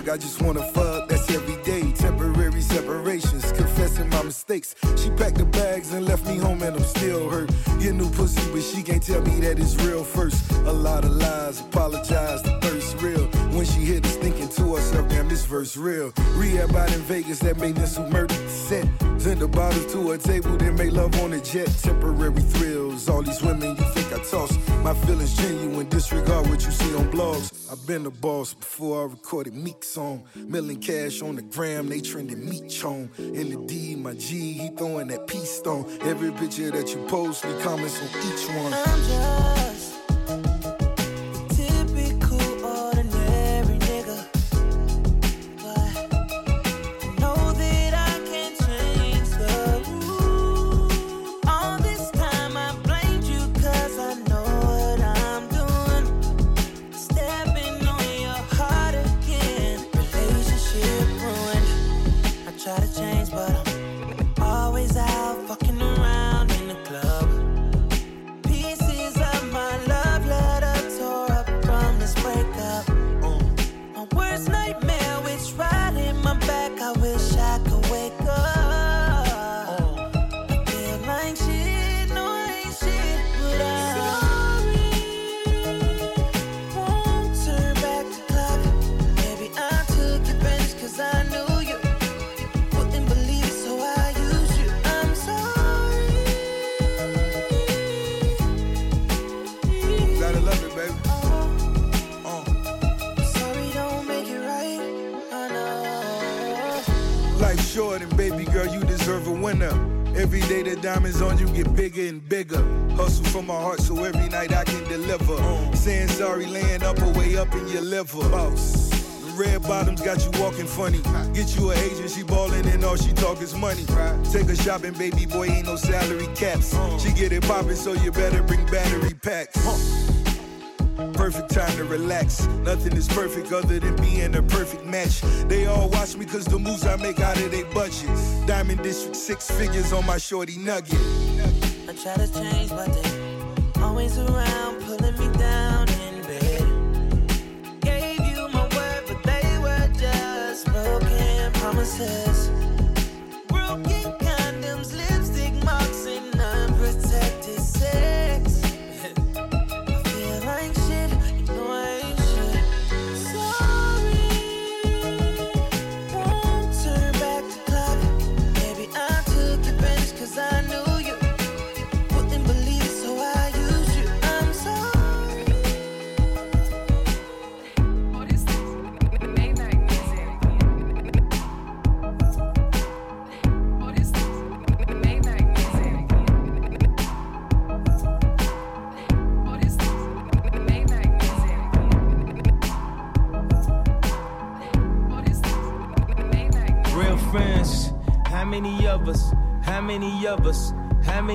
I just want first real. Rehab out in Vegas that made this who murdered set. Send the bottles to a table, then make love on a jet. Temporary thrills, all these women you think I toss. My feelings genuine, disregard what you see on blogs. I've been the boss before I recorded Meek's song. Milling cash on the gram, they trending meat chone. In the D, my G, he throwing that peace stone. Every picture that you post, he comments on each one. Get bigger and bigger. Hustle from my heart so every night I can deliver. Saying sorry, laying up or way up in your liver. Boss. Red bottoms got you walking funny. Get you a agent, she ballin' and all she talk is money. Take her shopping, baby boy, ain't no salary caps. Uh. She get it poppin', so you better bring battery packs. Perfect time to relax. Nothing is perfect other than being a perfect match. They all watch me cause the moves I make out of their budget. Diamond District, six figures on my shorty nugget. I try to change, but they always around,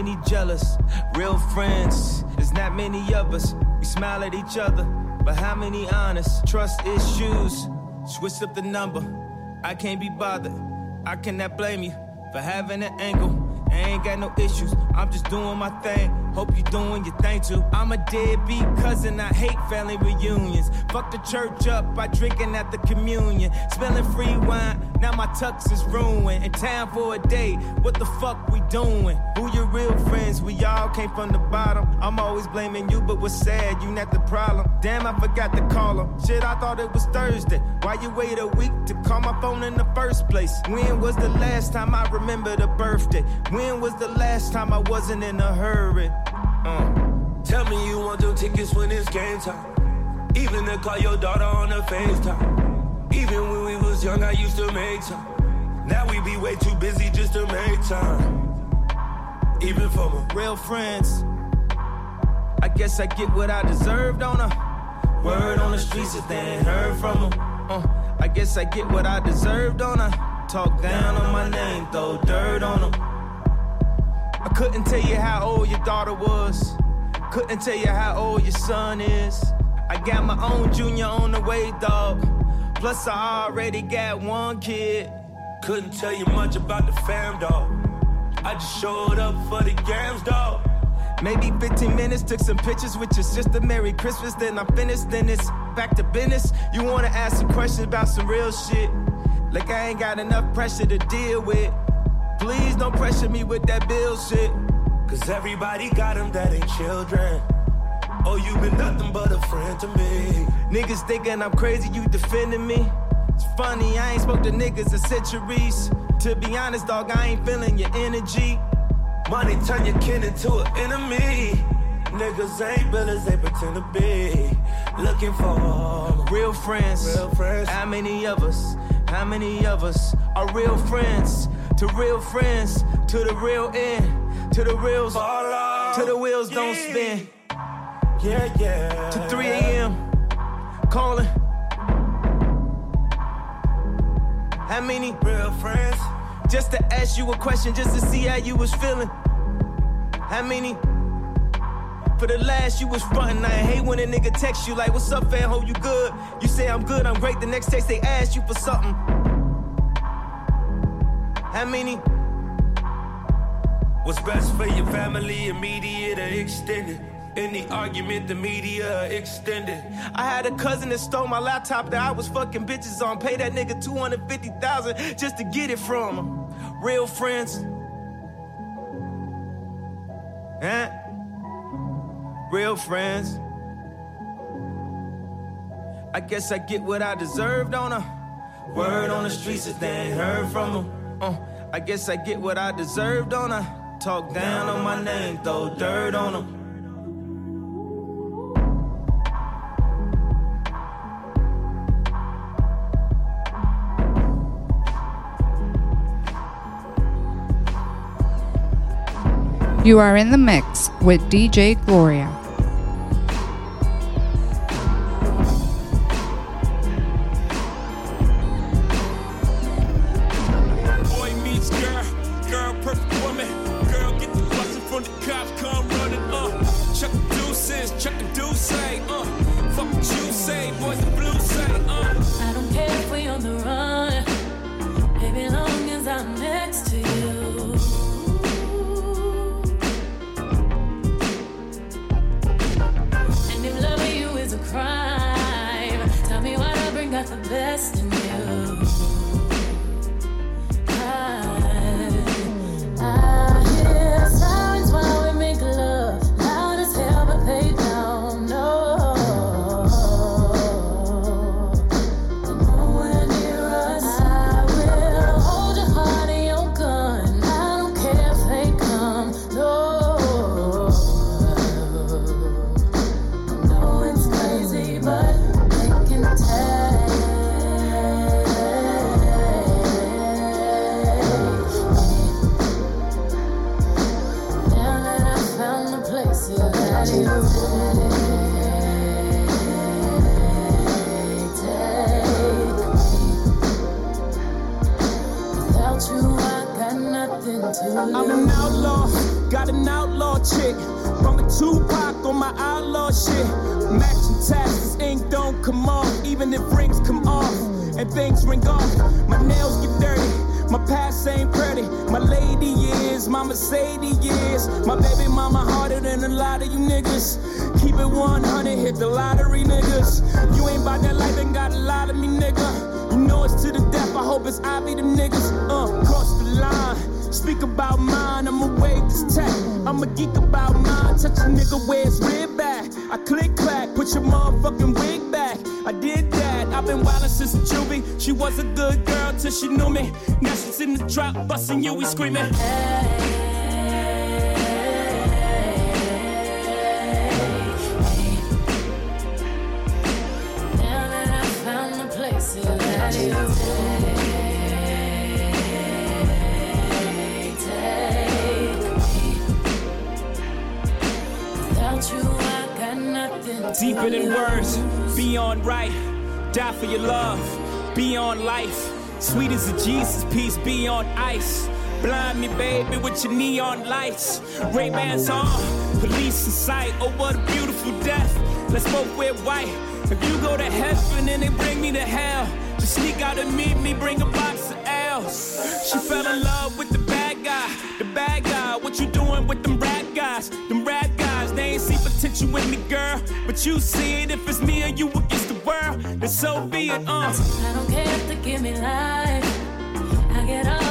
many jealous? Real friends, there's not many of us. We smile at each other, but how many honest? Trust issues, switch up the number. I can't be bothered. I cannot blame you for having an angle. I ain't got no issues. I'm just doing my thing. Hope you doing your thing too. I'm a deadbeat cousin. I hate family reunions. Fuck the church up by drinking at the communion. Spilling free wine. Now my tux is ruined. In town for a day. What the fuck we doing? Who your real friends? We all came from the bottom. I'm always blaming you, but what's sad? You not the problem. Damn, I forgot to call him. Shit, I thought it was Thursday. Why you wait a week to call my phone in the first place? When was the last time I remembered a birthday? When was the last time I wasn't in a hurry? Uh. Tell me you want them tickets when it's game time. Even to call your daughter on the FaceTime. Even when we was young, I used to make time. Now we be way too busy just to make time. Even for my real friends. I guess I get what I deserved on her. Word on the streets if they ain't heard from them. Uh, I guess I get what I deserved on her. Talk down on my name, throw dirt on them. I couldn't tell you how old your daughter was. Couldn't tell you how old your son is. I got my own junior on the way, dog. Plus, I already got one kid. Couldn't tell you much about the fam, dog. I just showed up for the games, dog. Maybe 15 minutes, took some pictures with your sister. Merry Christmas, then I'm finished, then it's back to business. You wanna ask some questions about some real shit? Like I ain't got enough pressure to deal with. Please don't pressure me with that bill shit. Cause everybody got them that ain't children. Oh, you been nothing but a friend to me. Niggas thinking I'm crazy, you defending me. It's funny, I ain't spoke to niggas in centuries. To be honest, dog, I ain't feeling your energy. Money turn your kin into an enemy. Niggas ain't villains, they pretend to be. Looking for real friends. Real friends. How many of us? How many of us are real friends? To real friends, to the real end, to the reals, to the wheels don't spin. Yeah, yeah. To 3 a.m. calling. How many real friends? Just to ask you a question, just to see how you was feeling. How many? For the last you was frontin', I hate when a nigga text you like, "What's up, fam? Hope you good." You say I'm good, I'm great. The next text they ask you for something. How many? What's best for your family, immediate or extended? Any argument, the media extended. I had a cousin that stole my laptop that I was fucking bitches on. Pay that nigga 250,000 just to get it from him. Real friends. Huh? Real friends. I guess I get what I deserved on her. Word on the streets if they ain't heard from them. Uh, I guess I get what I deserved on her. Talk down on my name, throw dirt on them. You are in the mix with DJ Gloria. Was a good girl till she knew me. Now she's in the drop, busting you, we screaming. To Deeper than words, beyond right. Die for your love, beyond life. Sweet as a Jesus piece, beyond ice. Blind me, baby, with your neon lights. Ray Bans on, police in sight. Oh, what a beautiful death. Let's both wear white. If you go to heaven and they bring me to hell, just sneak out and meet me, bring a box of L's. She fell in love with the bad guy, the bad guy. What you doing with them rat guys? Them rat guys, they ain't see potential in me, girl. But you see it if it's me or you against the world, then so be it, uh. I don't care if they give me life. I get all